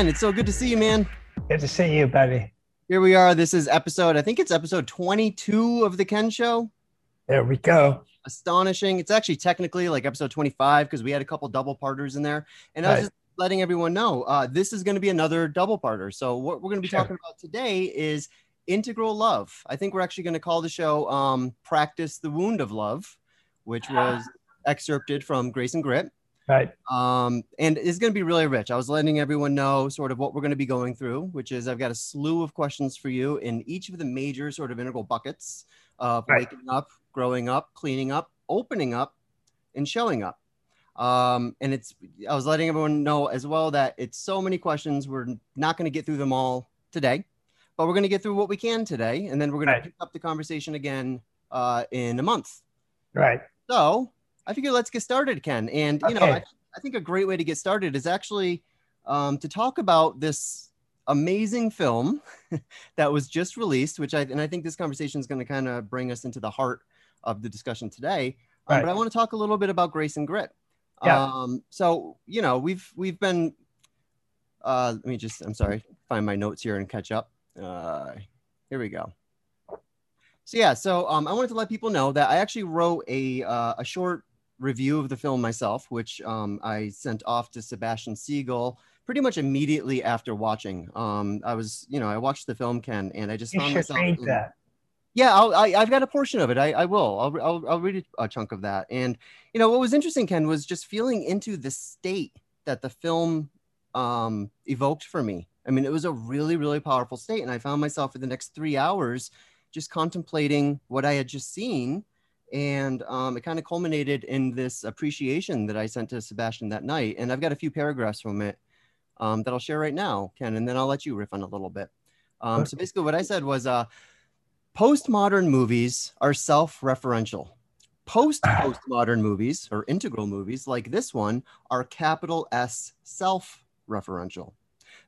Ken, it's so good to see you, man. Good to see you, buddy. Here we are. This is episode, I think it's episode 22 of The Ken Show. There we go. Astonishing. It's actually technically like episode 25 because we had a couple double parters in there. And I was just letting everyone know uh, this is going to be another double parter. So, what we're going to be Sure. talking about today is integral love. I think we're actually going to call the show um, Practice the Wound of Love, which was excerpted from Grace and Grit. Right. um, and it's going to be really rich. I was letting everyone know sort of what we're going to be going through, which is I've got a slew of questions for you in each of the major sort of integral buckets of Right. waking up, growing up, cleaning up, opening up, and showing up. Um, and it's I was letting everyone know as well that it's so many questions. We're not going to get through them all today, but we're going to get through what we can today, and then we're going Right. to pick up the conversation again uh, in a month. Right. So I figure let's get started, Ken. And you know, I, I think a great way to get started is actually um, to talk about this amazing film that was just released, which I and I think this conversation is going to kind of bring us into the heart of the discussion today. Um, Right. But I want to talk a little bit about Grace and Grit. Yeah. Um, so you know, we've we've been. Uh, let me just. I'm sorry. Find my notes here and catch up. Uh, here we go. So yeah, so um, I wanted to let people know that I actually wrote a uh, a short review of the film myself, which um, I sent off to Sebastian Siegel pretty much immediately after watching. Um, I was, you know, I watched the film, Ken, and I just You found myself. that. yeah, I'll, I, I've got a portion of it. I, I will. I'll, I'll, I'll read a chunk of that. And you know what was interesting, Ken, was just feeling into the state that the film um, evoked for me. I mean, it was a really, really powerful state, and I found myself for the next three hours just contemplating what I had just seen, and um, it kind of culminated in this appreciation that I sent to Sebastian that night. And I've got a few paragraphs from it um, that I'll share right now, Ken, and then I'll let you riff on a little bit. Um, so basically, what I said was, uh, postmodern movies are self-referential. Post postmodern movies or integral movies like this one are capital S self-referential.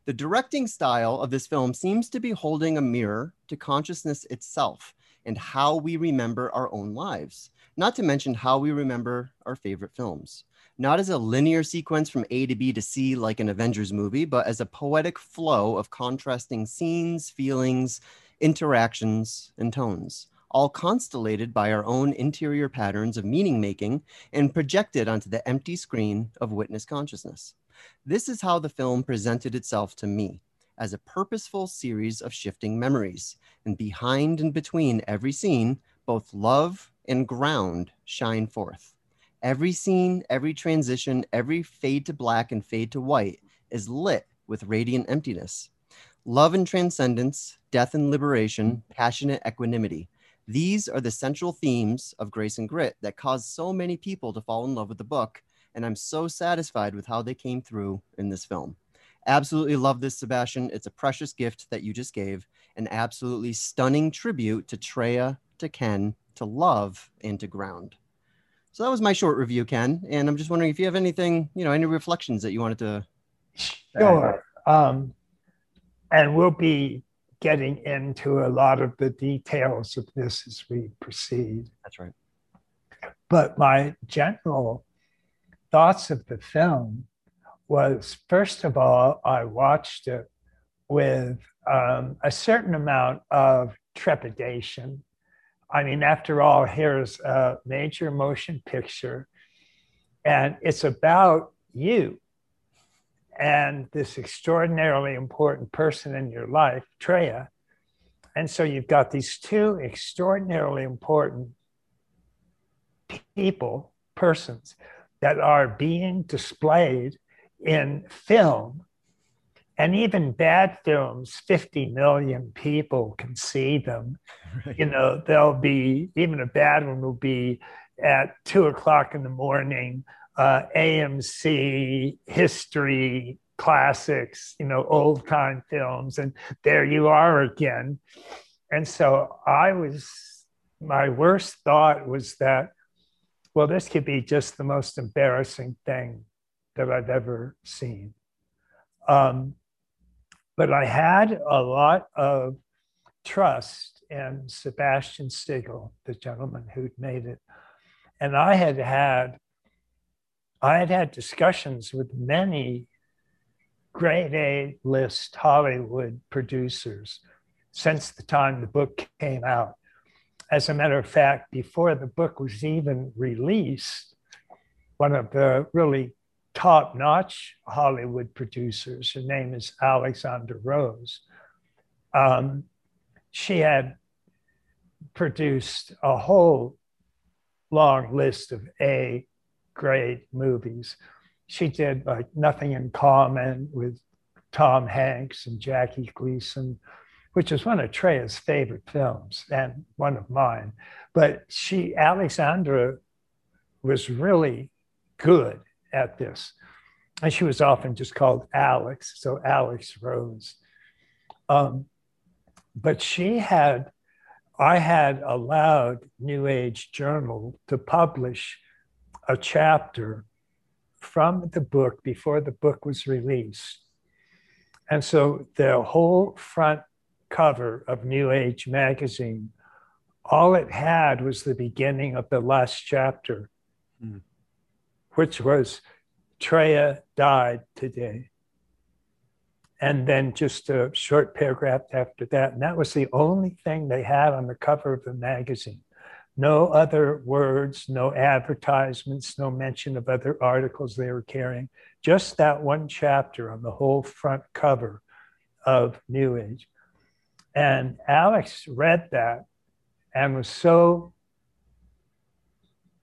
The directing style of this film seems to be holding a mirror to consciousness itself and how we remember our own lives, not to mention how we remember our favorite films. Not as a linear sequence from A to B to C like an Avengers movie, but as a poetic flow of contrasting scenes, feelings, interactions, and tones, all constellated by our own interior patterns of meaning making and projected onto the empty screen of witness consciousness. This is how the film presented itself to me as a purposeful series of shifting memories. And behind and between every scene, both love and ground shine forth. Every scene, every transition, every fade to black and fade to white is lit with radiant emptiness. Love and transcendence, death and liberation, passionate equanimity. These are the central themes of Grace and Grit that caused so many people to fall in love with the book. And I'm so satisfied with how they came through in this film. Absolutely love this, Sebastian. It's a precious gift that you just gave, an absolutely stunning tribute to Treya, to Ken, to love, and to ground. So that was my short review, Ken. And I'm just wondering if you have anything, you know, any reflections that you wanted to. Sure. Um, and we'll be getting into a lot of the details of this as we proceed. That's right. But my general thoughts of the film was first of all, I watched it with um, a certain amount of trepidation. I mean, after all, here's a major motion picture, and it's about you and this extraordinarily important person in your life, Treya. And so you've got these two extraordinarily important people, persons that are being displayed in film. And even bad films, 50 million people can see them. You know, they'll be, even a bad one will be at two o'clock in the morning, uh, AMC, history, classics, you know, old time films. And there you are again. And so I was, my worst thought was that, well, this could be just the most embarrassing thing that I've ever seen. Um, but I had a lot of trust in Sebastian Siegel, the gentleman who'd made it. And I had had, I had had discussions with many grade A list Hollywood producers since the time the book came out. As a matter of fact, before the book was even released, one of the really top notch Hollywood producers, her name is Alexandra Rose, um, she had produced a whole long list of A grade movies. She did like Nothing in Common with Tom Hanks and Jackie Gleason, which is one of Treya's favorite films and one of mine. But she, Alexandra, was really good at this. And she was often just called Alex, so Alex Rose. Um, but she had, I had allowed New Age Journal to publish a chapter from the book before the book was released. And so the whole front cover of New Age magazine, all it had was the beginning of the last chapter, mm. Which was Treya died today. And then just a short paragraph after that. And that was the only thing they had on the cover of the magazine. No other words, no advertisements, no mention of other articles they were carrying. Just that one chapter on the whole front cover of New Age. And Alex read that and was so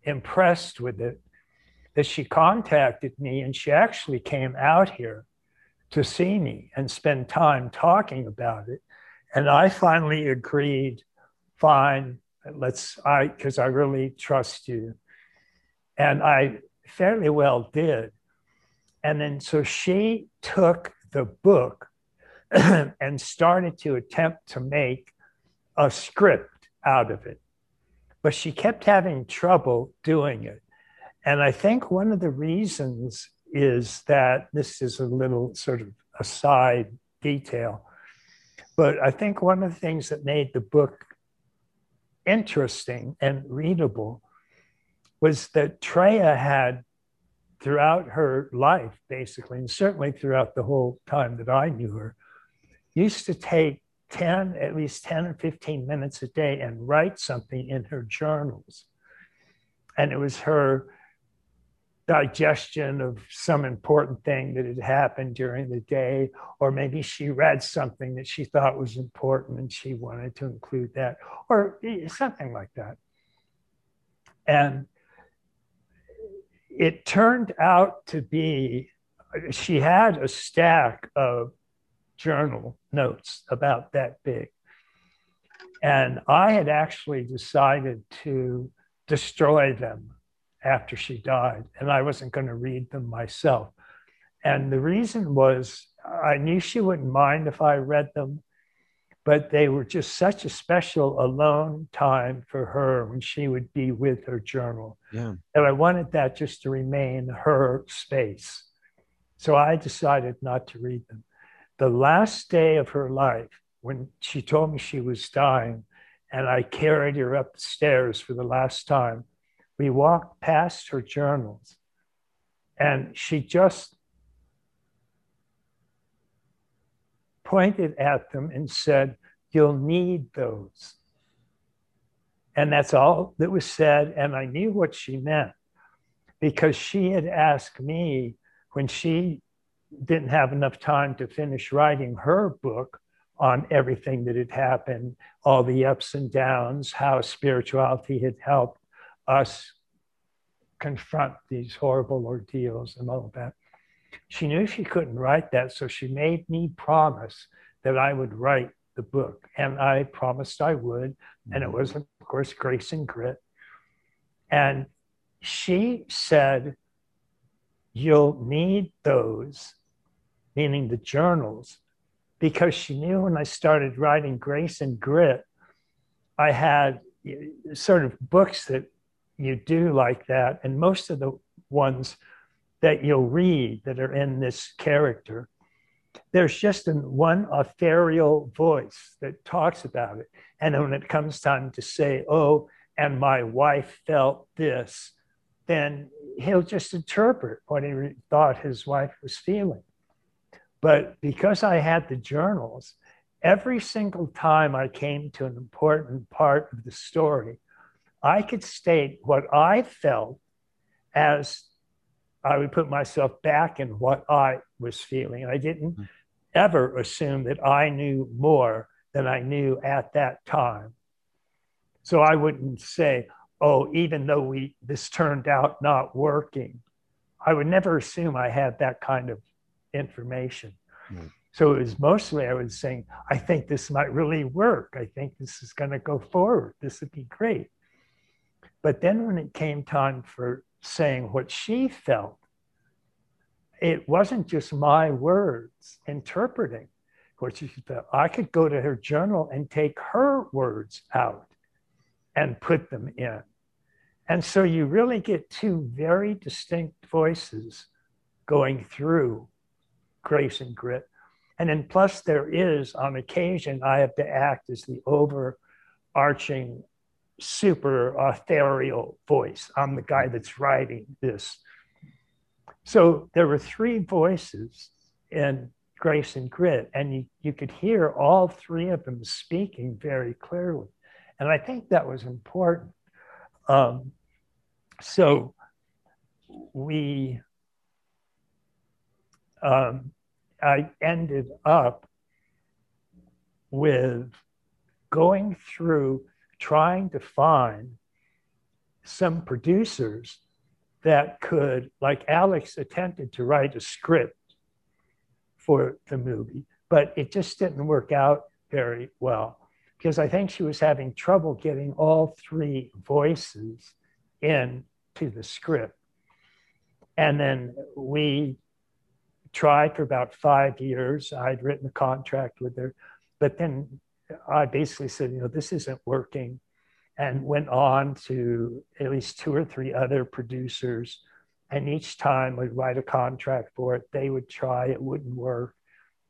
impressed with it that she contacted me and she actually came out here to see me and spend time talking about it. And I finally agreed, fine, let's i because i really trust you. And i fairly well did. And then so she took the book and started to attempt to make a script out of it. But she kept having trouble doing it and i think one of the reasons is that this is a little sort of a side detail but i think one of the things that made the book interesting and readable was that Treya had throughout her life, basically, and certainly throughout the whole time that I knew her, used to take 10, at least 10 or 15 minutes a day and write something in her journals. And it was her digestion of some important thing that had happened during the day, or maybe she read something that she thought was important and she wanted to include that, or eh, something like that. And it turned out to be, she had a stack of journal notes about that big. And I had actually decided to destroy them after she died, and I wasn't going to read them myself. And the reason was I knew she wouldn't mind if I read them, but they were just such a special alone time for her when she would be with her journal. Yeah. And I wanted that just to remain her space. So I decided not to read them. The last day of her life, when she told me she was dying, and I carried her up the stairs for the last time, we walked past her journals and she just pointed at them and said, You'll need those. And that's all that was said. And I knew what she meant because she had asked me when she didn't have enough time to finish writing her book on everything that had happened, all the ups and downs, how spirituality had helped us confront these horrible ordeals and all of that. She knew she couldn't write that, so she made me promise that I would write the book. And I promised I would. And it mm-hmm. was, of course, Grace and Grit. And she said, You'll need those, meaning the journals, because she knew when I started writing Grace and Grit, I had sort of books that you do like that. And most of the ones that you'll read that are in this character, there's just an, one ethereal voice that talks about it. And when it comes time to say, oh, and my wife felt this, then he'll just interpret what he thought his wife was feeling. But because I had the journals, every single time I came to an important part of the story, I could state what I felt as I would put myself back in what I was feeling. I didn't mm-hmm. ever assume that I knew more than I knew at that time. So I wouldn't say, oh, even though we this turned out not working, I would never assume I had that kind of information. Mm. So it was mostly I was saying, I think this might really work. I think this is going to go forward. This would be great. But then when it came time for saying what she felt, it wasn't just my words interpreting what she felt. I could go to her journal and take her words out and put them in. And so you really get two very distinct voices going through grace and grit. And then plus there is on occasion I have to act as the overarching super ethereal voice. I'm the guy that's writing this. So there were three voices in Grace and Grit, and you, you could hear all three of them speaking very clearly. And I think that was important. Um, so we, um, I ended up with going through trying to find some producers that could, like Alex attempted to write a script for the movie, but it just didn't work out very well because I think she was having trouble getting all three voices into the script. And then we tried for about five years. I'd written a contract with her, but then I basically said, you know, this isn't working, and went on to at least two or three other producers. And each time would write a contract for it, they would try, it wouldn't work,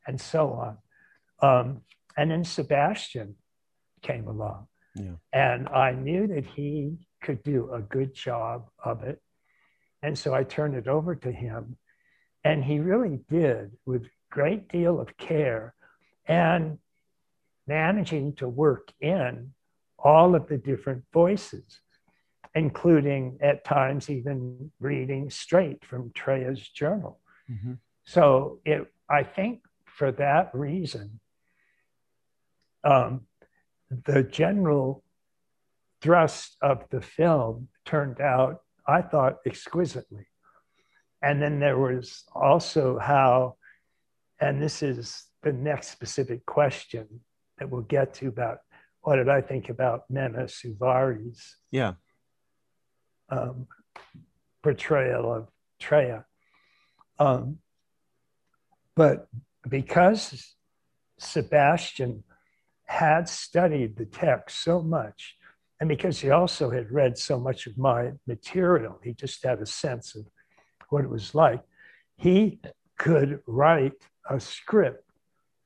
and so on. Um, and then Sebastian came along. Yeah. And I knew that he could do a good job of it. And so I turned it over to him. And he really did with great deal of care. And managing to work in all of the different voices, including at times even reading straight from Treya's journal. Mm-hmm. So it, I think for that reason, um, the general thrust of the film turned out, I thought, exquisitely. And then there was also how, and this is the next specific question that we'll get to about what did I think about Mena Suvari's yeah um, portrayal of Treya. Um, but because Sebastian had studied the text so much, and because he also had read so much of my material, he just had a sense of what it was like. He could write a script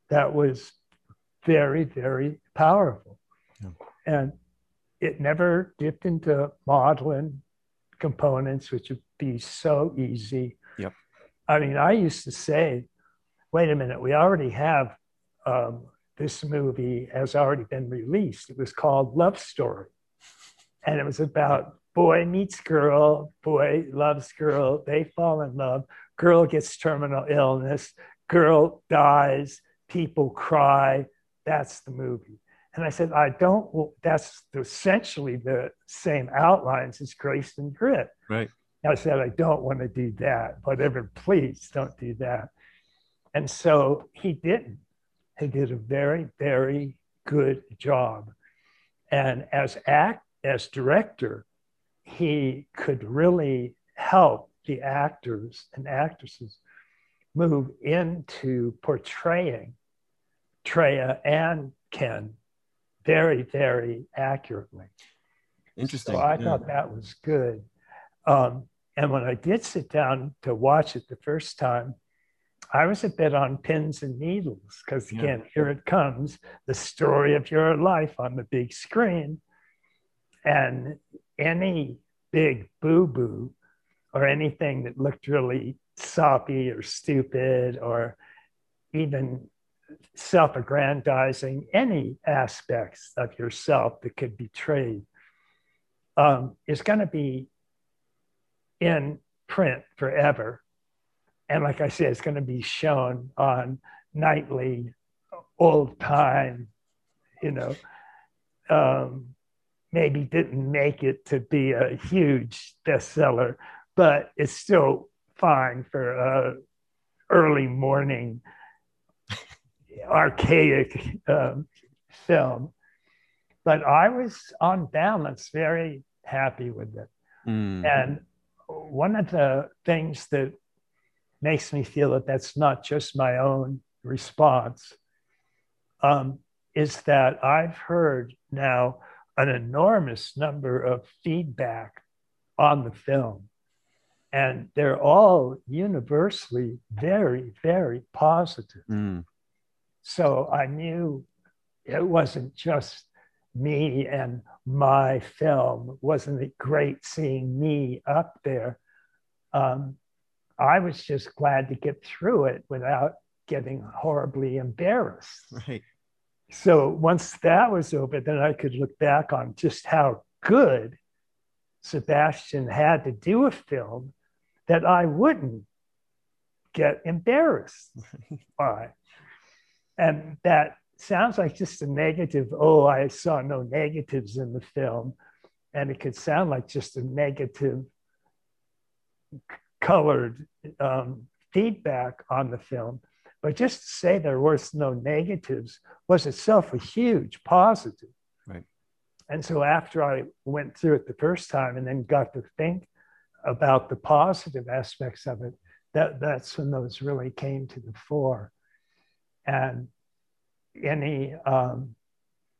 that was very, very powerful. Yeah. And it never dipped into maudlin components, which would be so easy. Yep. I mean, I used to say, wait a minute, we already have um, this movie has already been released. It was called Love Story. And it was about boy meets girl, boy loves girl, they fall in love, girl gets terminal illness, girl dies, people cry, that's the movie. And I said, I don't, well, that's essentially the same outlines as Grace and Grit. Right. I said, I don't want to do that. Whatever, please don't do that. And so he didn't. He did a very, very good job. And as act as director, he could really help the actors and actresses move into portraying Treya and Ken very, very accurately. Interesting. So I yeah. thought that was good. Um, and when I did sit down to watch it the first time, I was a bit on pins and needles because, again, yeah. here it comes the story of your life on the big screen. And any big boo boo or anything that looked really soppy or stupid or even self aggrandizing any aspects of yourself that could betray um, is going to be in print forever. And like I said, it's going to be shown on nightly, old time, you know. Um, maybe didn't make it to be a huge bestseller, but it's still fine for a early morning archaic um, film. But I was on balance very happy with it. Mm. And one of the things that makes me feel that that's not just my own response um, is that I've heard now an enormous number of feedback on the film. And they're all universally very, very positive. Mm. So I knew it wasn't just me and my film. Wasn't it great seeing me up there? Um, I was just glad to get through it without getting horribly embarrassed. Right. So once that was over, then I could look back on just how good Sebastian had to do a film that I wouldn't get embarrassed by. And that sounds like just a negative, oh, I saw no negatives in the film. And it could sound like just a negative colored um, feedback on the film. But just to say there was no negatives was itself a huge positive. Right. And so after I went through it the first time and then got to think about the positive aspects of it, that, that's when those really came to the fore. And any um,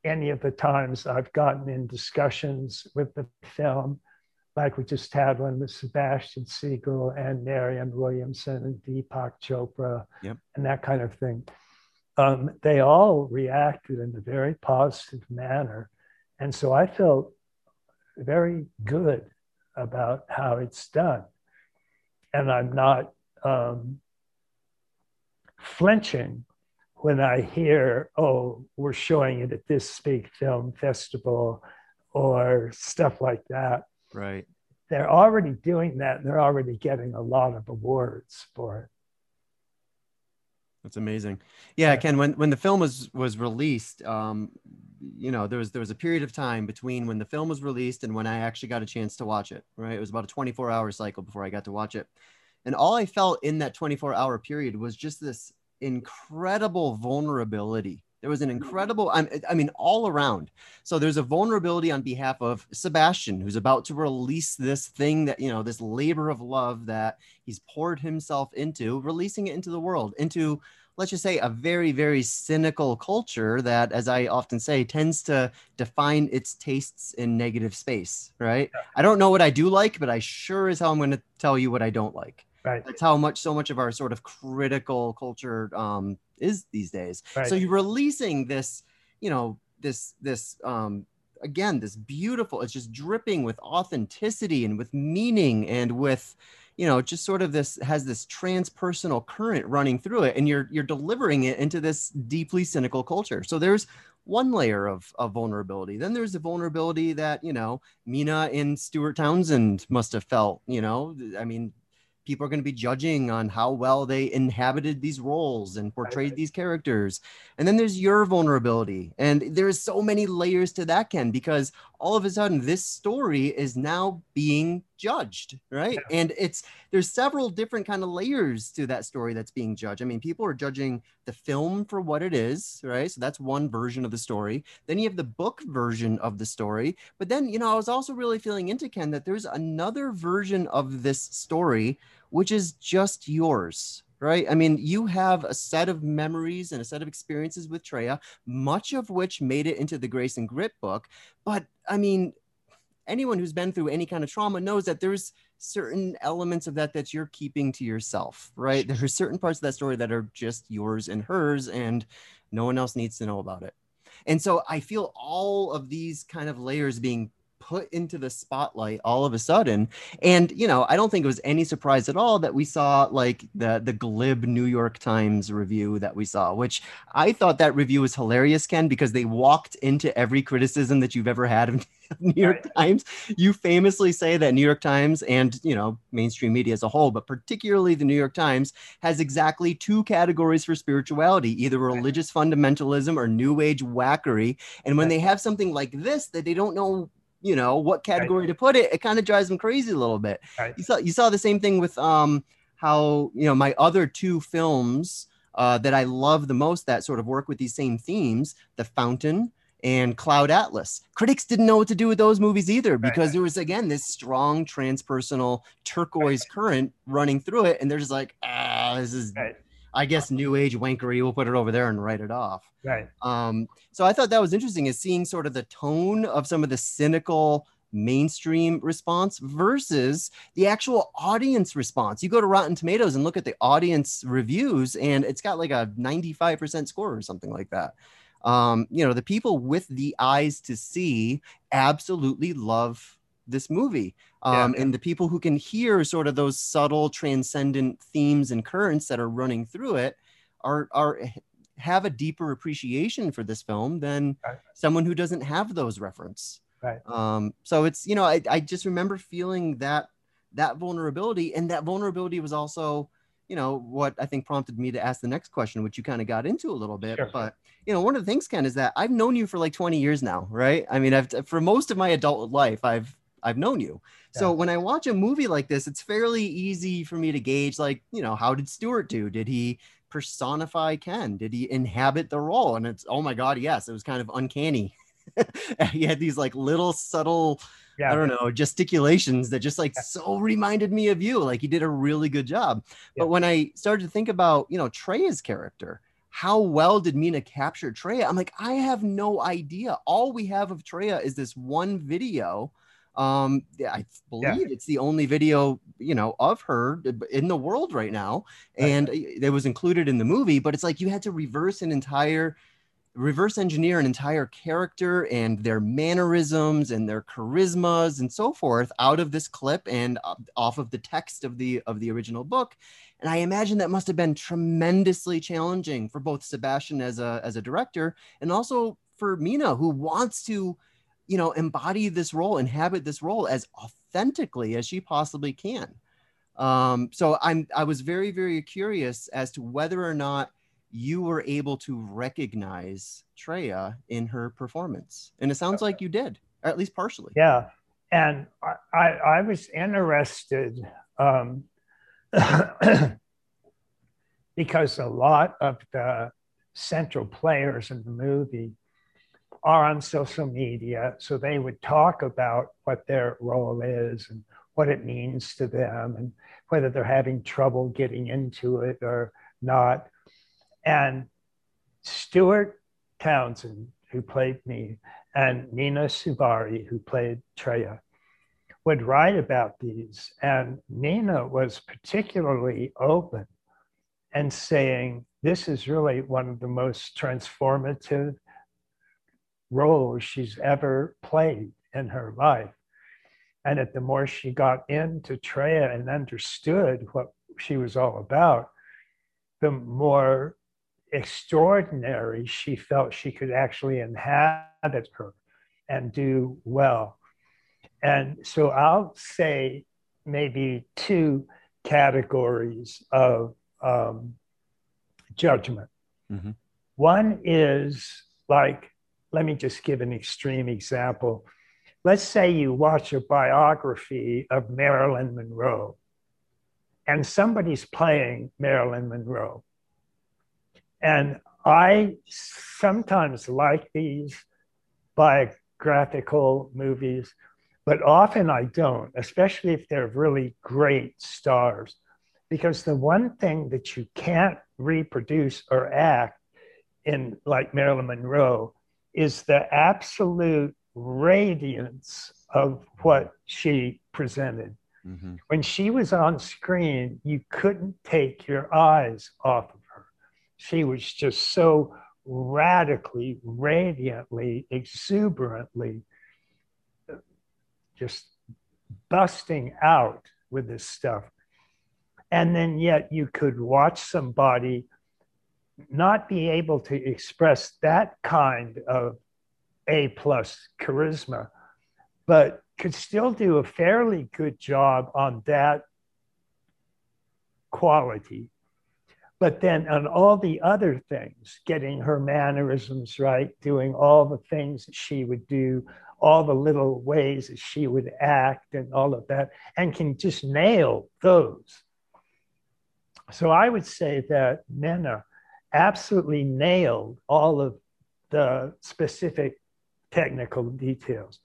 any of the times I've gotten in discussions with the film, like we just had one with Sebastian Siegel and Marianne Williamson and Deepak Chopra yep. and that kind of thing. Um, they all reacted in a very positive manner. And so I felt very good about how it's done. And I'm not um, flinching when I hear, oh, we're showing it at this Speak Film Festival or stuff like that. Right. They're already doing that and they're already getting a lot of awards for it. That's amazing. Yeah, Ken, when, when the film was was released, um, you know, there was there was a period of time between when the film was released and when I actually got a chance to watch it, right? It was about a 24 hour cycle before I got to watch it. And all I felt in that 24 hour period was just this incredible vulnerability. There was an mm-hmm. incredible, I mean, all around. So there's a vulnerability on behalf of Sebastian, who's about to release this thing that, you know, this labor of love that he's poured himself into, releasing it into the world, into, let's just say, a very, very cynical culture that, as I often say, tends to define its tastes in negative space, right? I don't know what I do like, but I sure as hell I'm going to tell you what I don't like. Right. That's how much so much of our sort of critical culture um, is these days. Right. So you're releasing this, you know, this this um, again this beautiful. It's just dripping with authenticity and with meaning and with you know just sort of this has this transpersonal current running through it and you're you're delivering it into this deeply cynical culture so there's one layer of, of vulnerability then there's the vulnerability that you know Mena and stuart townsend must have felt you know i mean people are going to be judging on how well they inhabited these roles and portrayed these characters. And then there's your vulnerability and there's so many layers to that ken because all of a sudden this story is now being judged right yeah. and it's there's several different kind of layers to that story that's being judged i mean people are judging the film for what it is right so that's one version of the story then you have the book version of the story but then you know i was also really feeling into ken that there's another version of this story which is just yours right? I mean, you have a set of memories and a set of experiences with Treya, much of which made it into the Grace and Grit book. But I mean, anyone who's been through any kind of trauma knows that there's certain elements of that that you're keeping to yourself, right? There are certain parts of that story that are just yours and hers, and no one else needs to know about it. And so I feel all of these kind of layers being put into the spotlight all of a sudden. And you know, I don't think it was any surprise at all that we saw like the the glib New York Times review that we saw, which I thought that review was hilarious, Ken, because they walked into every criticism that you've ever had of New York right. Times. You famously say that New York Times and you know mainstream media as a whole, but particularly the New York Times, has exactly two categories for spirituality: either religious fundamentalism or New Age wackery. And when they have something like this that they don't know you know what category right. to put it it kind of drives them crazy a little bit right. you saw you saw the same thing with um how you know my other two films uh, that I love the most that sort of work with these same themes, The Fountain and Cloud Atlas. Critics didn't know what to do with those movies either because right. there was again this strong transpersonal turquoise right. current running through it, and they're just like, ah, this is. Right. I guess new age wankery. We'll put it over there and write it off. Right. Um, so I thought that was interesting is seeing sort of the tone of some of the cynical mainstream response versus the actual audience response. You go to Rotten Tomatoes and look at the audience reviews, and it's got like a 95% score or something like that um, you know, the people with the eyes to see absolutely love this movie. Um, yeah. And the people who can hear sort of those subtle, transcendent themes and currents that are running through it are are have a deeper appreciation for this film than right. someone who doesn't have those reference. Right. Um, so it's you know I, I just remember feeling that that vulnerability and that vulnerability was also you know what I think prompted me to ask the next question, which you kind of got into a little bit. Sure. But you know, one of the things, Ken, is that I've known you for like 20 years now, right? I mean, I've for most of my adult life, I've I've known you. Yeah. So when I watch a movie like this, it's fairly easy for me to gauge, like, you know, how did Stuart do? Did he personify Ken? Did he inhabit the role? And it's oh my god, yes, it was kind of uncanny. he had these like little subtle yeah. I don't know, gesticulations that just like yeah. so reminded me of you. Like he did a really good job. But when I started to think about, you know, Treya's character, how well did Mena capture Treya? I'm like, I have no idea. All we have of Treya is this one video. Um, I believe it's the only video, you know, of her in the world right now. And it was included in the movie, but it's like you had to reverse an entire reverse engineer an entire character and their mannerisms and their charismas and so forth out of this clip and off of the text of the of the original book. And i imagine that must have been tremendously challenging for both sebastian as a as a director and also for Mena who wants to you know embody this role inhabit this role as authentically as she possibly can um so i'm i was very very curious as to whether or not you were able to recognize Treya in her performance. And it sounds like you did, or at least partially. Yeah. And I, I was interested um, because a lot of the central players in the movie are on social media. So they would talk about what their role is and what it means to them and whether they're having trouble getting into it or not. And Stuart Townsend, who played me, and Mena Suvari, who played Treya, would write about these. And Mena was particularly open and saying, This is really one of the most transformative roles she's ever played in her life. And that the more she got into Treya and understood what she was all about, the more extraordinary she felt she could actually inhabit her and do well. And so I'll say maybe two categories of um, judgment. Mm-hmm. One is like, let me just give an extreme example. Let's say you watch a biography of Marilyn Monroe, and somebody's playing Marilyn Monroe and I sometimes like these biographical movies, but often I don't, especially if they're really great stars. Because the one thing that you can't reproduce or act in, like Marilyn Monroe, is the absolute radiance of what she presented. Mm-hmm. When she was on screen, you couldn't take your eyes off of her. she was just so radically, radiantly, exuberantly just busting out with this stuff. And then yet you could watch somebody not be able to express that kind of A plus charisma, but could still do a fairly good job on that quality. But then on all the other things, getting her mannerisms right, doing all the things that she would do, all the little ways that she would act and all of that, and can just nail those. So I would say that Mena absolutely nailed all of the specific technical details.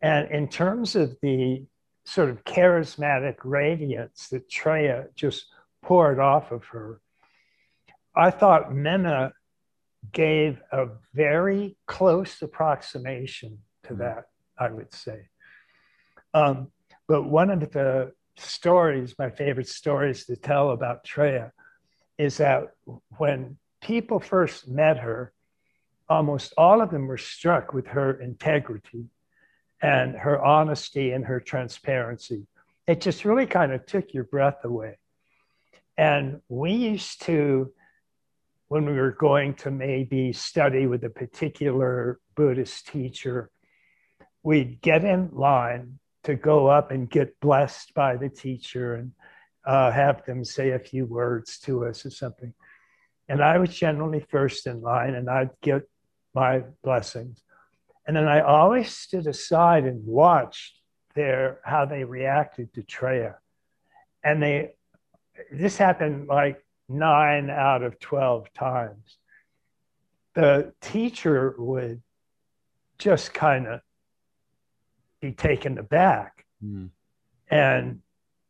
And in terms of the sort of charismatic radiance that Treya just poured off of her, I thought Mena gave a very close approximation to mm-hmm. that, I would say. Um, but one of the stories, my favorite stories to tell about Treya, is that when people first met her, almost all of them were struck with her integrity and her honesty and her transparency. It just really kind of took your breath away. And we used to, when we were going to maybe study with a particular Buddhist teacher, we'd get in line to go up and get blessed by the teacher and uh, have them say a few words to us or something. And I was generally first in line and I'd get my blessings. And then I always stood aside and watched their how they reacted to Treya. And they this happened like nine out of 12 times. The teacher would just kind of be taken aback mm. and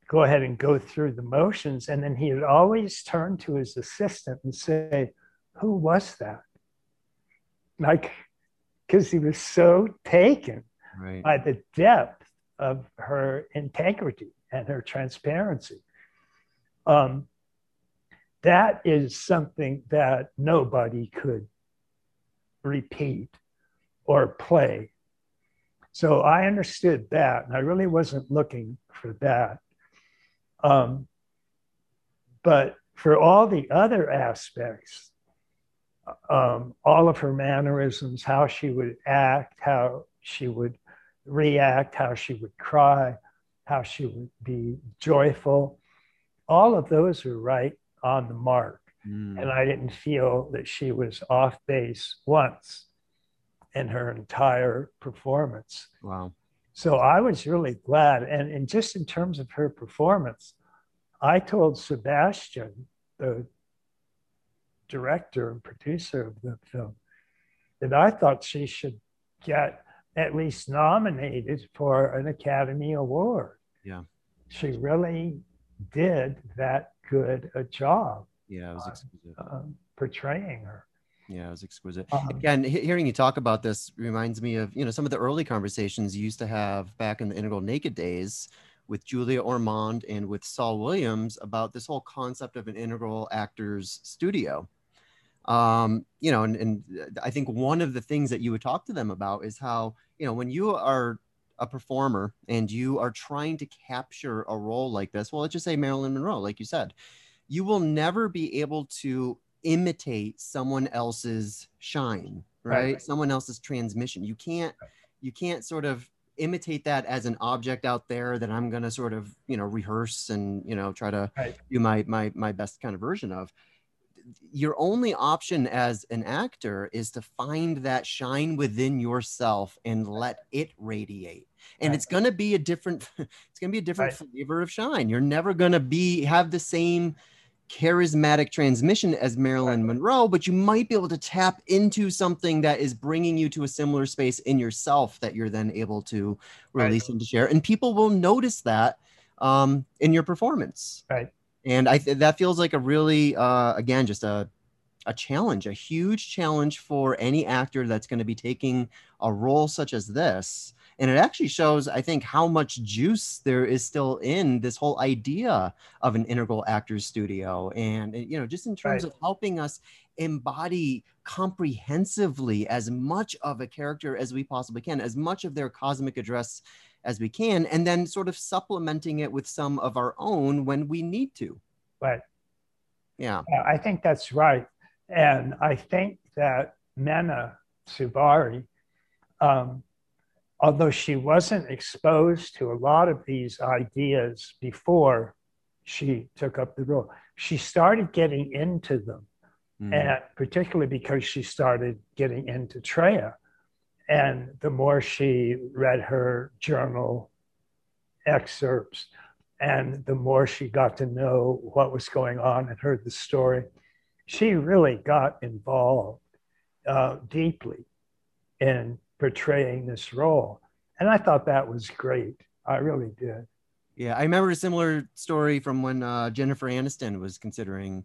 go ahead and go through the motions. And then he would always turn to his assistant and say, Who was that? Like, because he was so taken right. by the depth of her integrity and her transparency. Um, that is something that nobody could repeat or play. So I understood that, and I really wasn't looking for that. Um, but for all the other aspects, um, all of her mannerisms, how she would act, how she would react, how she would cry, how she would be joyful, all of those were right on the mark. Mm. And I didn't feel that she was off base once in her entire performance. Wow. So I was really glad. And, and just in terms of her performance, I told Sebastian, the director and producer of the film, that I thought she should get at least nominated for an Academy Award. Yeah. She really did that good a job. Yeah, it was exquisite. Uh, portraying her. Yeah, it was exquisite. Um, Again, hearing you talk about this reminds me of you know some of the early conversations you used to have back in the Integral Naked days with Julia Ormond and with Saul Williams about this whole concept of an integral actors studio. Um, you know, and, and I think one of the things that you would talk to them about is how, you know, when you are a performer and you are trying to capture a role like this, well, let's just say Marilyn Monroe, like you said, you will never be able to imitate someone else's shine, right? right. Someone else's transmission. You can't, you can't sort of imitate that as an object out there that I'm going to sort of, you know, rehearse and, you know, try to right. do my, my, my best kind of version of your only option as an actor is to find that shine within yourself and let it radiate and right. it's going to be a different it's going to be a different right. flavor of shine you're never going to be have the same charismatic transmission as Marilyn. Monroe, but you might be able to tap into something that is bringing you to a similar space in yourself that you're then able to release right. and to share. And people will notice that um, in your performance. Right and I th- that feels like a really uh, again just a a challenge, a huge challenge for any actor that's going to be taking a role such as this. And it actually shows, I think, how much juice there is still in this whole idea of an integral actors studio. And, you know, just in terms right. of helping us embody comprehensively as much of a character as we possibly can, as much of their cosmic address as we can, and then sort of supplementing it with some of our own when we need to. Right. Yeah. I think that's right. And I think that Mena Suvari um, although she wasn't exposed to a lot of these ideas before she took up the role, she started getting into them. Mm. And particularly because she started getting into Treya. And the more she read her journal excerpts, and the more she got to know what was going on and heard the story, she really got involved uh, deeply in portraying this role. And I thought that was great. I really did. Yeah, I remember a similar story from when uh, Jennifer Aniston was considering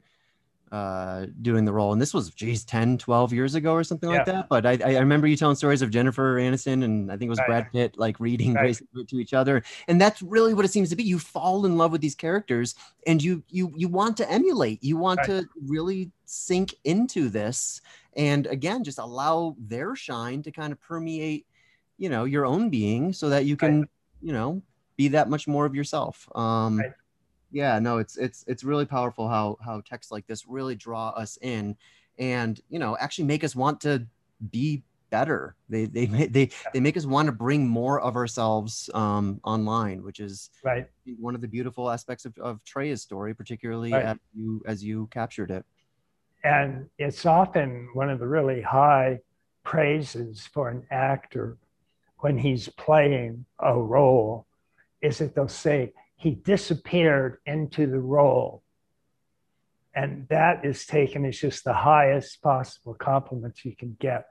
uh, doing the role. And this was, geez, 10, 12 years ago or something yeah. like that. But I, I remember you telling stories of Jennifer Aniston and I think it was right. Brad Pitt, like reading right. to each other. And that's really what it seems to be. You fall in love with these characters and you, you, you want to emulate, you want right. to really sink into this. And again, just allow their shine to kind of permeate, you know, your own being so that you can, you know, be that much more of yourself. Um, yeah no it's it's it's really powerful how how texts like this really draw us in and you know actually make us want to be better. They they they they make us want to bring more of ourselves um, online which is right. one of the beautiful aspects of, of Treya's story particularly right. as you as you captured it. And it's often one of the really high praises for an actor when he's playing a role is that they'll say he disappeared into the role. And that is taken as just the highest possible compliment you can get.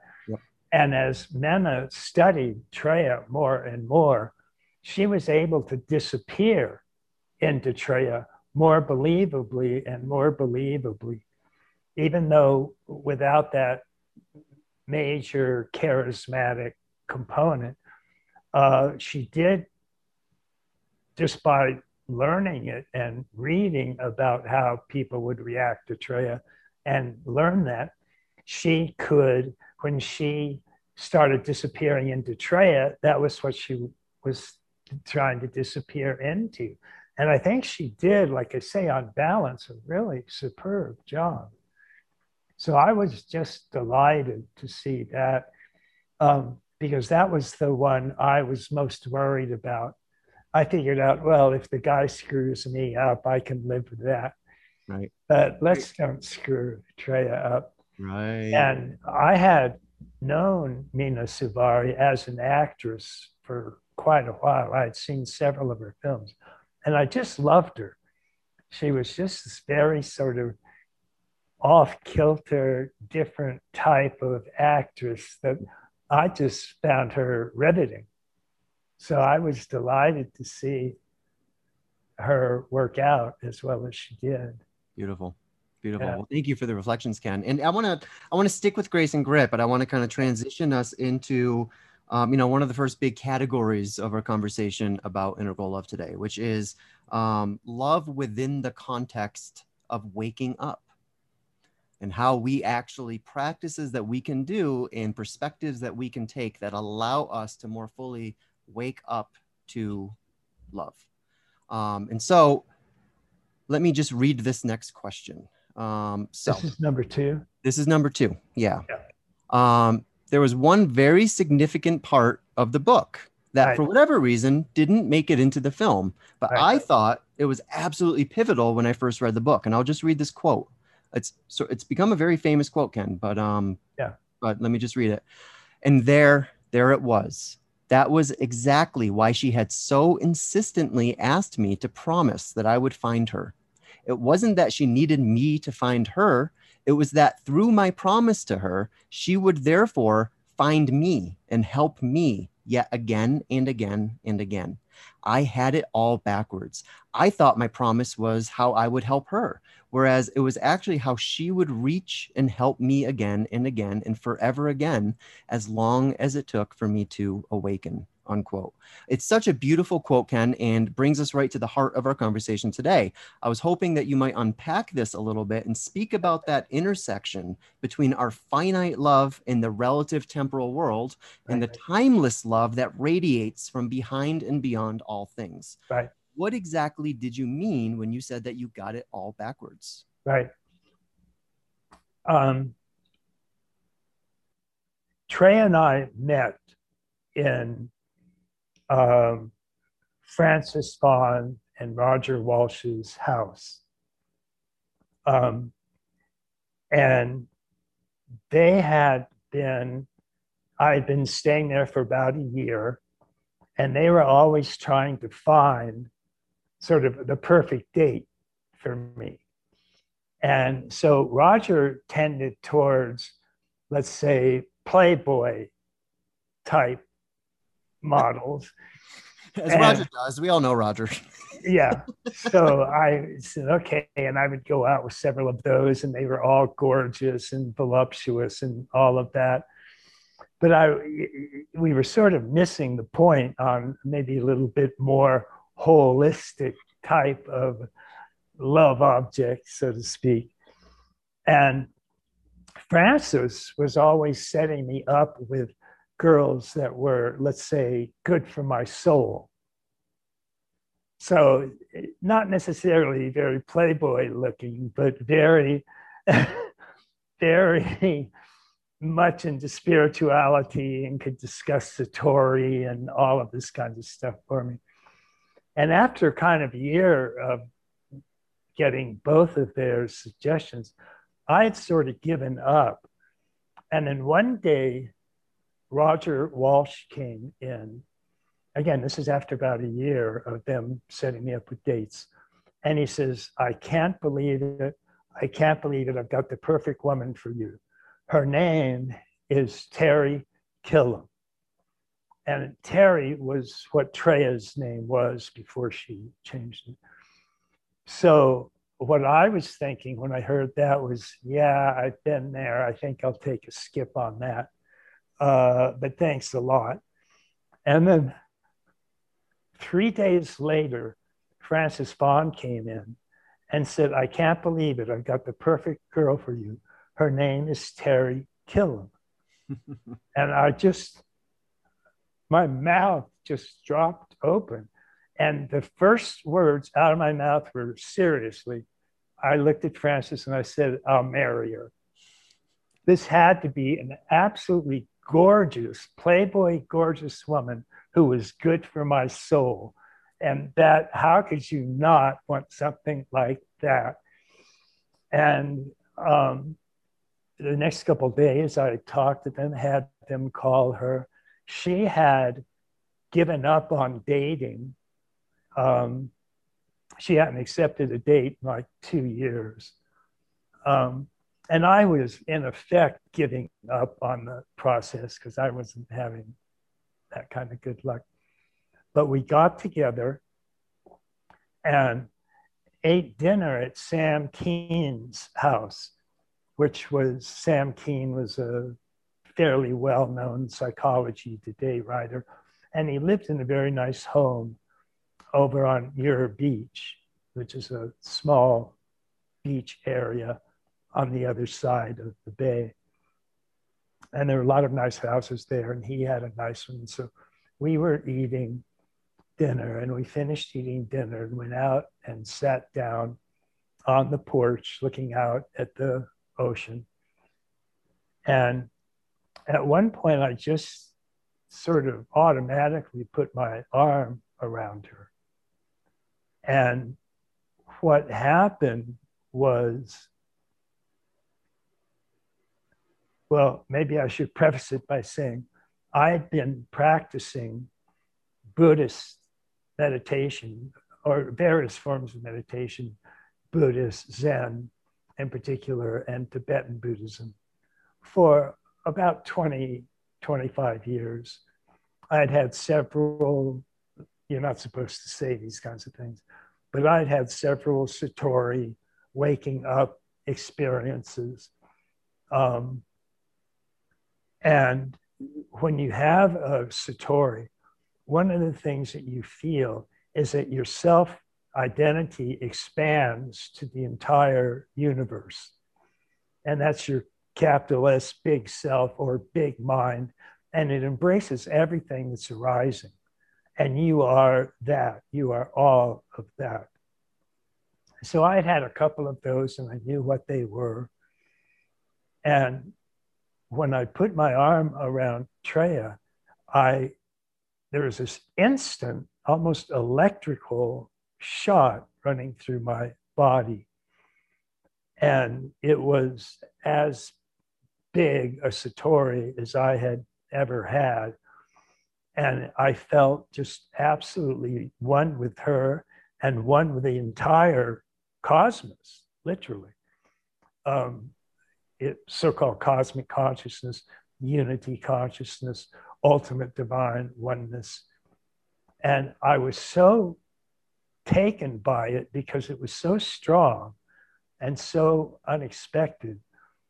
And as Mena studied Treya more and more, she was able to disappear into Treya more believably and more believably, even though without that major charismatic component, uh, she did just by learning it and reading about how people would react to Treya and learn that she could, when she started disappearing into Treya, that was what she was trying to disappear into. And I think she did, like I say, on balance, a really superb job. So I was just delighted to see that um, because that was the one I was most worried about I figured out, well, if the guy screws me up, I can live with that. Right. But let's don't screw Treya up. Right. And I had known Mena Suvari as an actress for quite a while. I had seen several of her films, and I just loved her. She was just this very sort of off kilter, different type of actress that I just found her riveting. So I was delighted to see her work out as well as she did. Beautiful. Beautiful. Yeah. Well, thank you for the reflections, Ken. And I want to I want to stick with Grace and Grit, but I want to kind of transition us into um, you know one of the first big categories of our conversation about integral love today, which is um, love within the context of waking up and how we actually practices that we can do and perspectives that we can take that allow us to more fully wake up to love. Um, and so let me just read this next question. Um, so this is number two. This is number two. Yeah. yeah. Um, there was one very significant part of the book that, right. for whatever reason, didn't make it into the film. But right. I thought it was absolutely pivotal when I first read the book. And I'll just read this quote. It's so it's become a very famous quote, Ken. But um, yeah. But let me just read it. And there, there it was that was exactly why she had so insistently asked me to promise that I would find her. It wasn't that she needed me to find her, it was that through my promise to her, she would therefore find me and help me yet again and again and again. I had it all backwards. I thought my promise was how I would help her, whereas it was actually how she would reach and help me again and again and forever again, as long as it took for me to awaken. Unquote. It's such a beautiful quote, Ken, and brings us right to the heart of our conversation today. I was hoping that you might unpack this a little bit and speak about that intersection between our finite love in the relative temporal world and the timeless love that radiates from behind and beyond all things. Right. What exactly did you mean when you said that you got it all backwards? Right. Um, Treya and I met in um, Frances Vaughan and Roger Walsh's house. Um, and they had been, I had been staying there for about a year, and they were always trying to find sort of the perfect date for me. And so Roger tended towards, let's say, Playboy type models. As and, Roger does. We all know Roger. yeah. So I said, okay. And I would go out with several of those, and they were all gorgeous and voluptuous and all of that. But I, we were sort of missing the point on maybe a little bit more holistic type of love object, so to speak. And Frances was always setting me up with girls that were, let's say, good for my soul. So, not necessarily very playboy looking, but very, very much into spirituality and could discuss the Satori and all of this kind of stuff for me. And after kind of a year of getting both of their suggestions, I had sort of given up. And then one day, Roger Walsh came in. Again, this is after about a year of them setting me up with dates. And he says, I can't believe it. I can't believe it. I've got the perfect woman for you. Her name is Terry Killam. And Terry was what Treya's name was before she changed it. So what I was thinking when I heard that was, yeah, I've been there. I think I'll take a skip on that. Uh, but thanks a lot. And then three days later, Frances Vaughan came in and said, I can't believe it. I've got the perfect girl for you. Her name is Terry Killam. and I just, my mouth just dropped open. And the first words out of my mouth were seriously, I looked at Frances and I said, I'll marry her. This had to be an absolutely gorgeous, Playboy gorgeous woman who was good for my soul. And that, how could you not want something like that? And um, the next couple days, I talked to them, had them call her. She had given up on dating. Um, she hadn't accepted a date in like two years. Um, and I was, in effect, giving up on the process because I wasn't having that kind of good luck. But we got together and ate dinner at Sam Keen's house, which was Sam Keene was a fairly well-known psychology today writer, and he lived in a very nice home over on Muir Beach, which is a small beach area on the other side of the bay. And there were a lot of nice houses there, and he had a nice one. So we were eating dinner, and we finished eating dinner and went out and sat down on the porch looking out at the ocean. And at one point, I just sort of automatically put my arm around her. And what happened was, well, maybe I should preface it by saying I'd been practicing Buddhist meditation or various forms of meditation, Buddhist, Zen in particular, and Tibetan Buddhism for about 20, 25 years. I'd had several you're not supposed to say these kinds of things. But I'd had several Satori waking up experiences. Um, and when you have a Satori, one of the things that you feel is that your self identity expands to the entire universe. And that's your capital S big self or big mind. And it embraces everything that's arising. And you are that. You are all of that. So I had had a couple of those and I knew what they were. And when I put my arm around Treya, I there was this instant, almost electrical shot running through my body. And it was as big a Satori as I had ever had. And I felt just absolutely one with her and one with the entire cosmos, literally. Um, so-called cosmic consciousness, unity consciousness, ultimate divine oneness. And I was so taken by it because it was so strong and so unexpected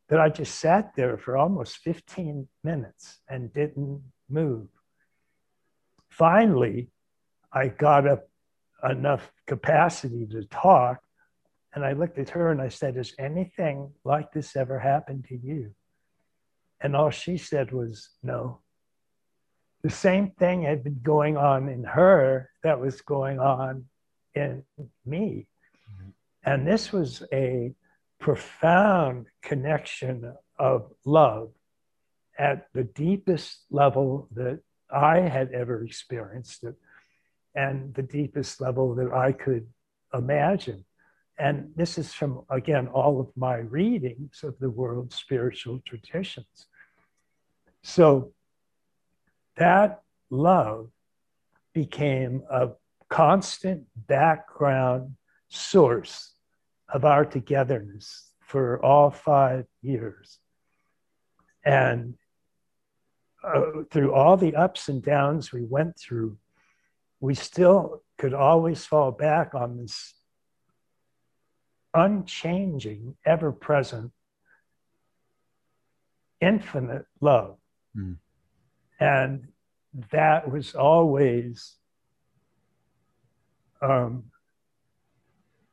that I just sat there for almost 15 minutes and didn't move. Finally, I got up enough capacity to talk. And I looked at her and I said, Has anything like this ever happened to you? And all she said was, No. The same thing had been going on in her that was going on in me. Mm-hmm. And this was a profound connection of love at the deepest level that I had ever experienced it and the deepest level that I could imagine. And this is from, again, all of my readings of the world's spiritual traditions. So that love became a constant background source of our togetherness for all five years. And uh, through all the ups and downs we went through, we still could always fall back on this unchanging, ever present, infinite love. Mm. And that was always um,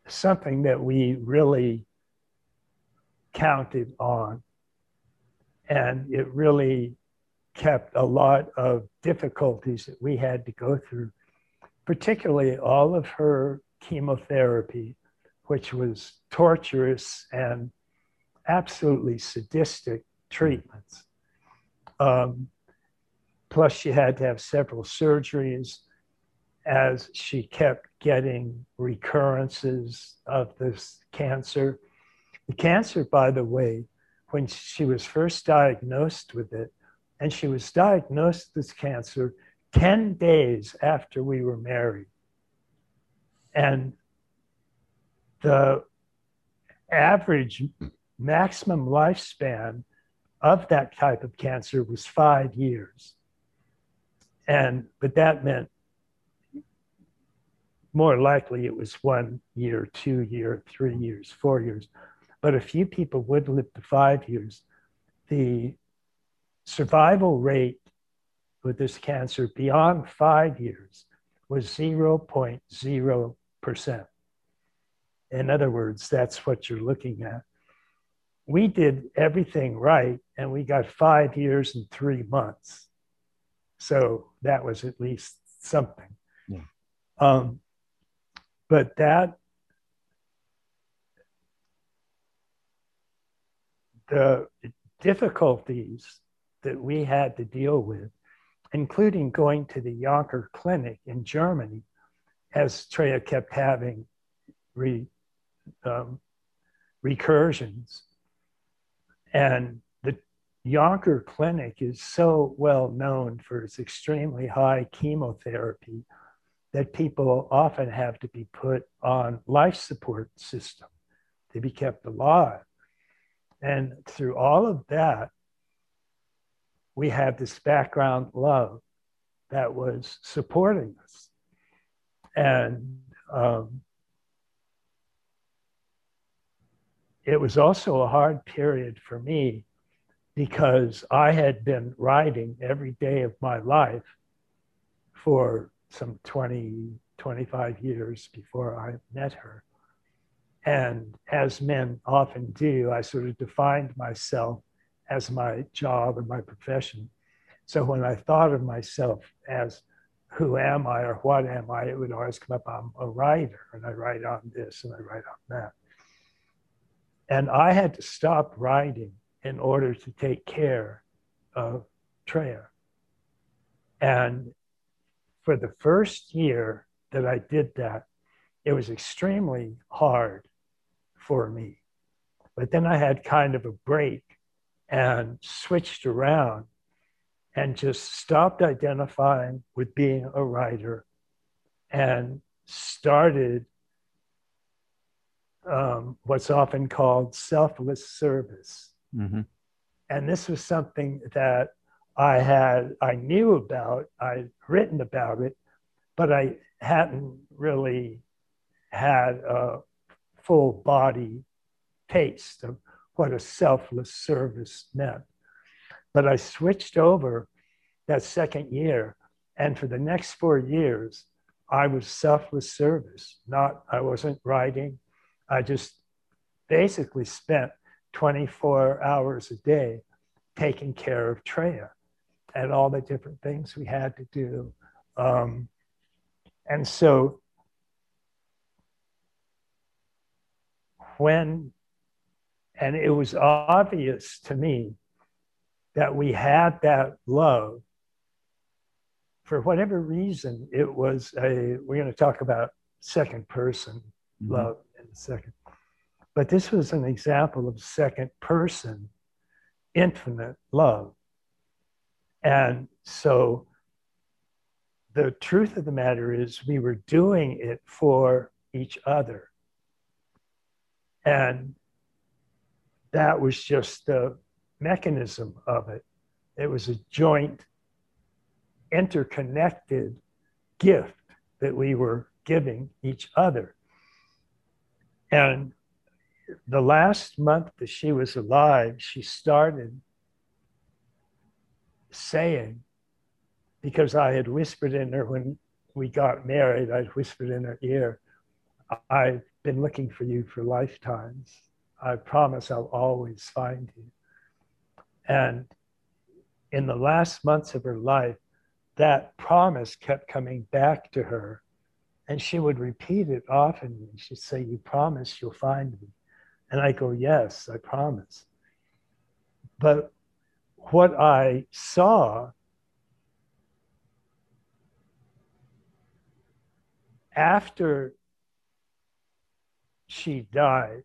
something that we really counted on. And it really kept a lot of difficulties that we had to go through, particularly all of her chemotherapy, which was torturous and absolutely sadistic treatments. Um, plus, she had to have several surgeries as she kept getting recurrences of this cancer. The cancer, by the way, when she was first diagnosed with it, and she was diagnosed with cancer 10 days after we were married. And the average maximum lifespan of that type of cancer was five years. And but that meant more likely it was one year, two year, three years, four years. But a few people would live to five years. The survival rate with this cancer beyond five years was 0.0%. In other words, that's what you're looking at. We did everything right and we got five years and three months. So that was at least something. Yeah. Um, but that the difficulties that we had to deal with, including going to the Janker Clinic in Germany, as Treya kept having re, um, recursions. And the Janker Clinic is so well known for its extremely high chemotherapy that people often have to be put on life support system to be kept alive. And through all of that, we had this background love that was supporting us. And um, it was also a hard period for me because I had been writing every day of my life for some 20, 25 years before I met her. And as men often do, I sort of defined myself as my job and my profession. So when I thought of myself as who am I or what am I, it would always come up, I'm a writer and I write on this and I write on that. And I had to stop writing in order to take care of Treya. And for the first year that I did that, it was extremely hard for me. But then I had kind of a break and switched around and just stopped identifying with being a writer and started um, what's often called selfless service. Mm-hmm. And this was something that I had, I knew about, I'd written about it, but I hadn't really had a full body taste of what a selfless service meant. But I switched over that second year, and for the next four years, I was selfless service. Not, I wasn't writing. I just basically spent 24 hours a day taking care of Treya and all the different things we had to do. Um, and so when, and it was obvious to me that we had that love. For whatever reason, it was a, we're going to talk about second person mm-hmm. love in a second. But this was an example of second person, infinite love. And so the truth of the matter is, we were doing it for each other. And that was just the mechanism of it. It was a joint, interconnected gift that we were giving each other. And the last month that she was alive, she started saying, because I had whispered in her when we got married, I'd whispered in her ear, I've been looking for you for lifetimes. I promise I'll always find you. And in the last months of her life, that promise kept coming back to her. And she would repeat it often. She'd say, You promise you'll find me. And I go, Yes, I promise. But what I saw after she died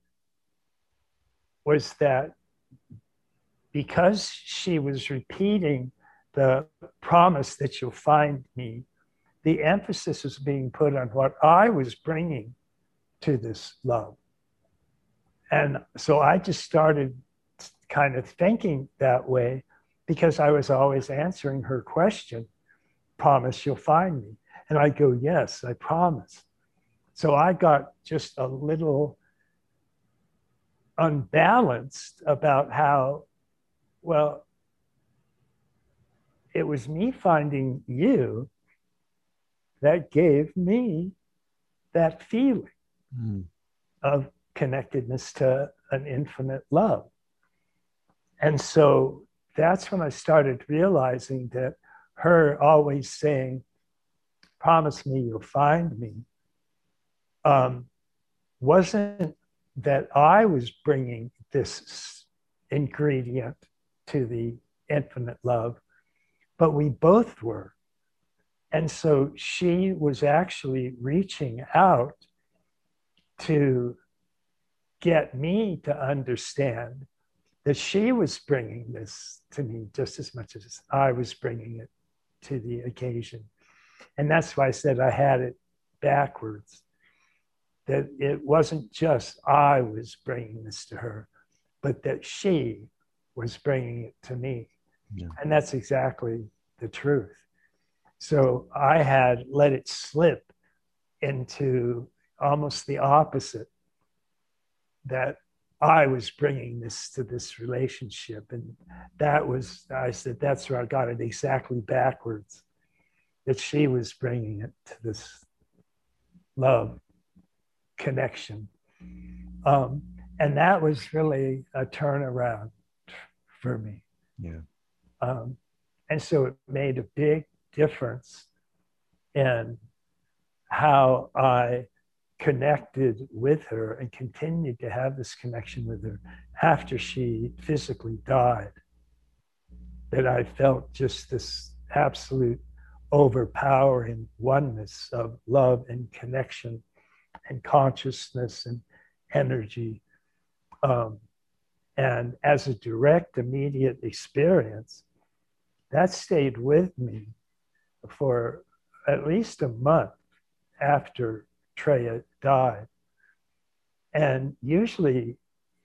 was that because she was repeating the promise that you'll find me, the emphasis was being put on what I was bringing to this love. And so I just started kind of thinking that way because I was always answering her question, promise you'll find me. And I go, yes, I promise. So I got just a little unbalanced about how well, it was me finding you that gave me that feeling mm. of connectedness to an infinite love. And so that's when I started realizing that her always saying, Promise me you'll find me, um, wasn't that I was bringing this ingredient to the infinite love, but we both were. And so she was actually reaching out to get me to understand that she was bringing this to me just as much as I was bringing it to the occasion. And that's why I said I had it backwards that it wasn't just I was bringing this to her, but that she was bringing it to me. Yeah. And that's exactly the truth. So I had let it slip into almost the opposite that I was bringing this to this relationship. And that was, I said, that's where I got it exactly backwards. that she was bringing it to this love connection. Um, and that was really a turnaround for me. Yeah. Um, and so it made a big difference in how I connected with her and continued to have this connection with her after she physically died. That I felt just this absolute overpowering oneness of love and connection and consciousness and energy. Um, and as a direct, immediate experience, that stayed with me for at least a month after Treya died. And usually,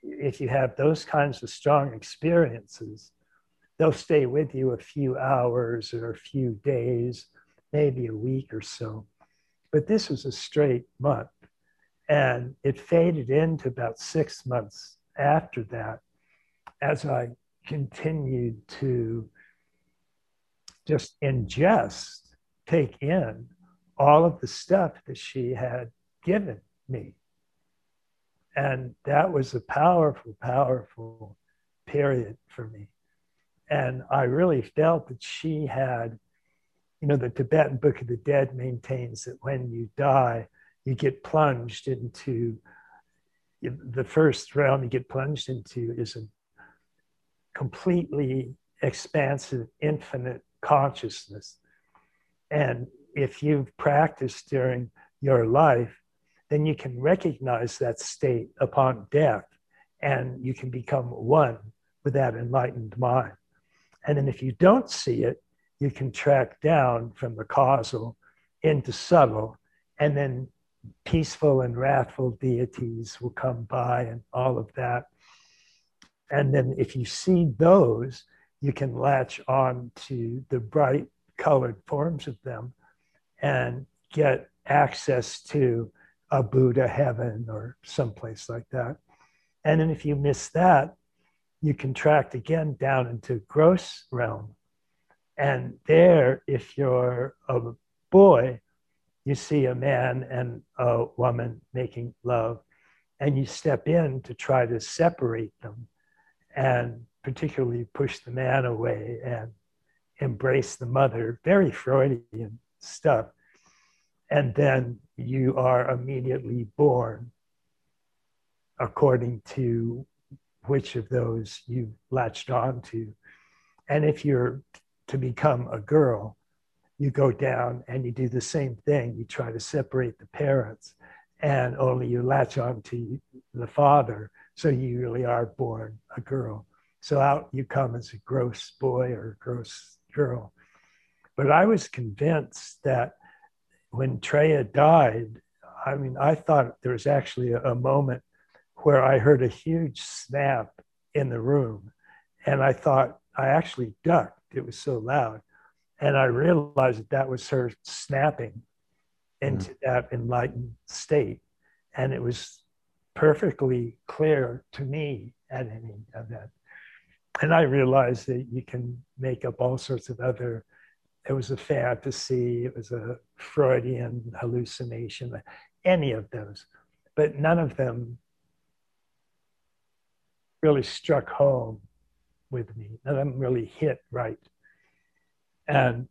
if you have those kinds of strong experiences, they'll stay with you a few hours or a few days, maybe a week or so. But this was a straight month. And it faded into about six months after that as I continued to just ingest, take in all of the stuff that she had given me. And that was a powerful, powerful period for me. And I really felt that she had, you know, the Tibetan Book of the Dead maintains that when you die, you get plunged into the first realm you get plunged into is a completely expansive, infinite consciousness. And if you've practiced during your life, then you can recognize that state upon death and you can become one with that enlightened mind. And then if you don't see it, you can track down from the causal into subtle, and then peaceful and wrathful deities will come by and all of that. And then if you see those, you can latch on to the bright colored forms of them and get access to a Buddha heaven or someplace like that. And then if you miss that, you contract again down into gross realm. And there, if you're a boy, you see a man and a woman making love, and you step in to try to separate them and particularly push the man away and embrace the mother. Very Freudian stuff. And then you are immediately born according to which of those you latched on to. And if you're to become a girl, you go down and you do the same thing. You try to separate the parents, and only you latch on to the father. So you really are born a girl. So out you come as a gross boy or a gross girl. But I was convinced that when Treya died, I mean, I thought there was actually a, a moment where I heard a huge snap in the room. And I thought, I actually ducked. It was so loud. And I realized that that was her snapping into mm. that enlightened state. And it was perfectly clear to me at any event. And I realized that you can make up all sorts of other, it was a fantasy, it was a Freudian hallucination, any of those. But none of them really struck home with me. None of them really hit right. And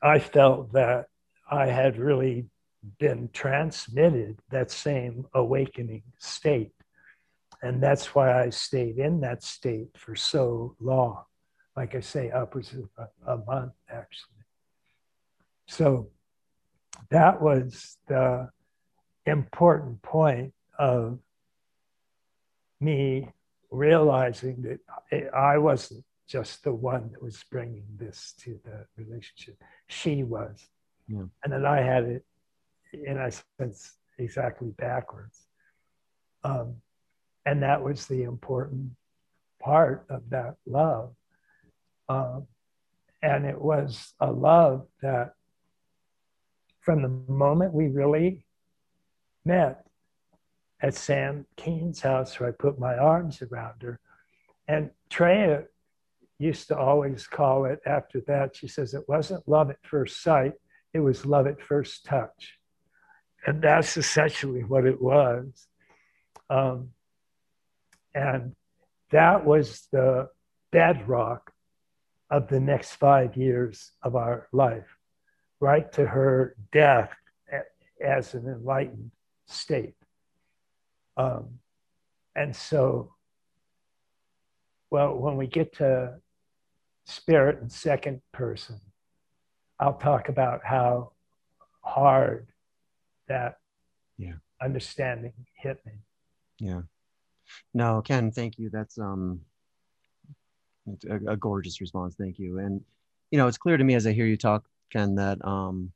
I felt that I had really been transmitted that same awakening state. And that's why I stayed in that state for so long. Like I say, upwards of a, a month, actually. So that was the important point of me realizing that I wasn't just the one that was bringing this to the relationship. She was. Yeah. And then I had it, in a sense, exactly backwards. Um, and that was the important part of that love. Um, and it was a love that, from the moment we really met, at Sam Keen's house where I put my arms around her. And Treya used to always call it after that. She says it wasn't love at first sight it was love at first touch. And that's essentially what it was. Um, and that was the bedrock of the next five years of our life, right to her death as an enlightened state. Um, and so, well, when we get to spirit and second person, I'll talk about how hard that yeah. understanding hit me. Yeah. No, Ken, thank you. That's um a, a, gorgeous response. Thank you. And you know, it's clear to me as I hear you talk, Ken, that um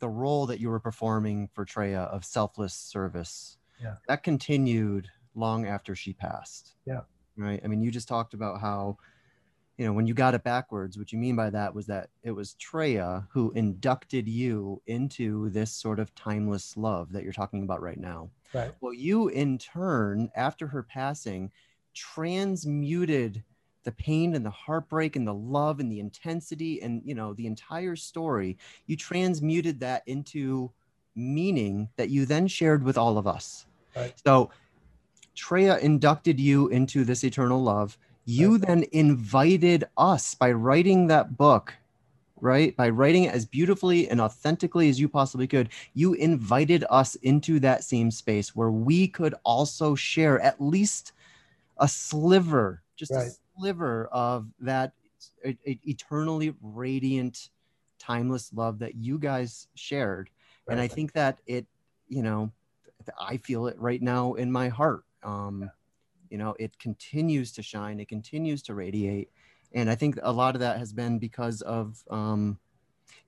the role that you were performing for Treya of selfless service, yeah. that continued long after she passed. Yeah. Right. I mean, you just talked about how, you know, when you got it backwards, what you mean by that was that it was Treya who inducted you into this sort of timeless love that you're talking about right now. Right. Well, you in turn, after her passing, transmuted the pain and the heartbreak and the love and the intensity and you know the entire story you transmuted that into meaning that you then shared with all of us right. so treya inducted you into this eternal love you then invited us by writing that book right by writing it as beautifully and authentically as you possibly could you invited us into that same space where we could also share at least a sliver just right. a sliver of that eternally radiant, timeless love that you guys shared. Right. And I think that it, you know, I feel it right now in my heart. Um, yeah. You know, it continues to shine, it continues to radiate. And I think a lot of that has been because of, um,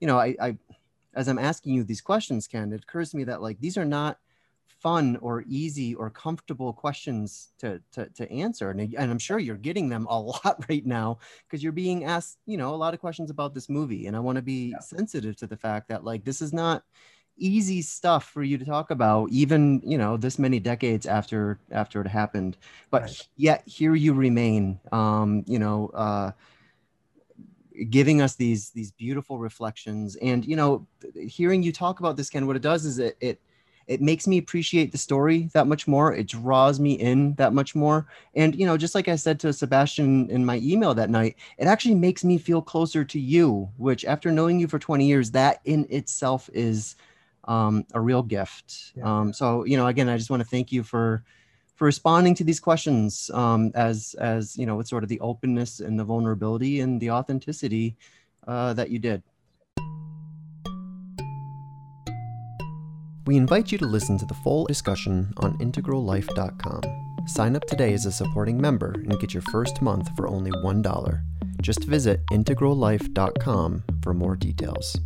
you know, I, I, as I'm asking you these questions, Ken, it occurs to me that like these are not fun or easy or comfortable questions to to, to answer and, and i'm sure you're getting them a lot right now because you're being asked you know a lot of questions about this movie and i want to be yeah. sensitive to the fact that like this is not easy stuff for you to talk about even you know this many decades after after it happened. But right. yet here you remain um you know uh giving us these these beautiful reflections. And you know hearing you talk about this ken what it does is it it it makes me appreciate the story that much more. It draws me in that much more. And you know just like i said to sebastian in my email that night it actually makes me feel closer to you which after knowing you for 20 years that in itself is um, a real gift yeah. um, so you know again i just want to thank you for for responding to these questions um, as as you know with sort of the openness and the vulnerability and the authenticity uh, that you did We invite you to listen to the full discussion on integrallife.com. Sign up today as a supporting member and get your first month for only $1. Just visit integrallife.com for more details.